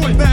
point back.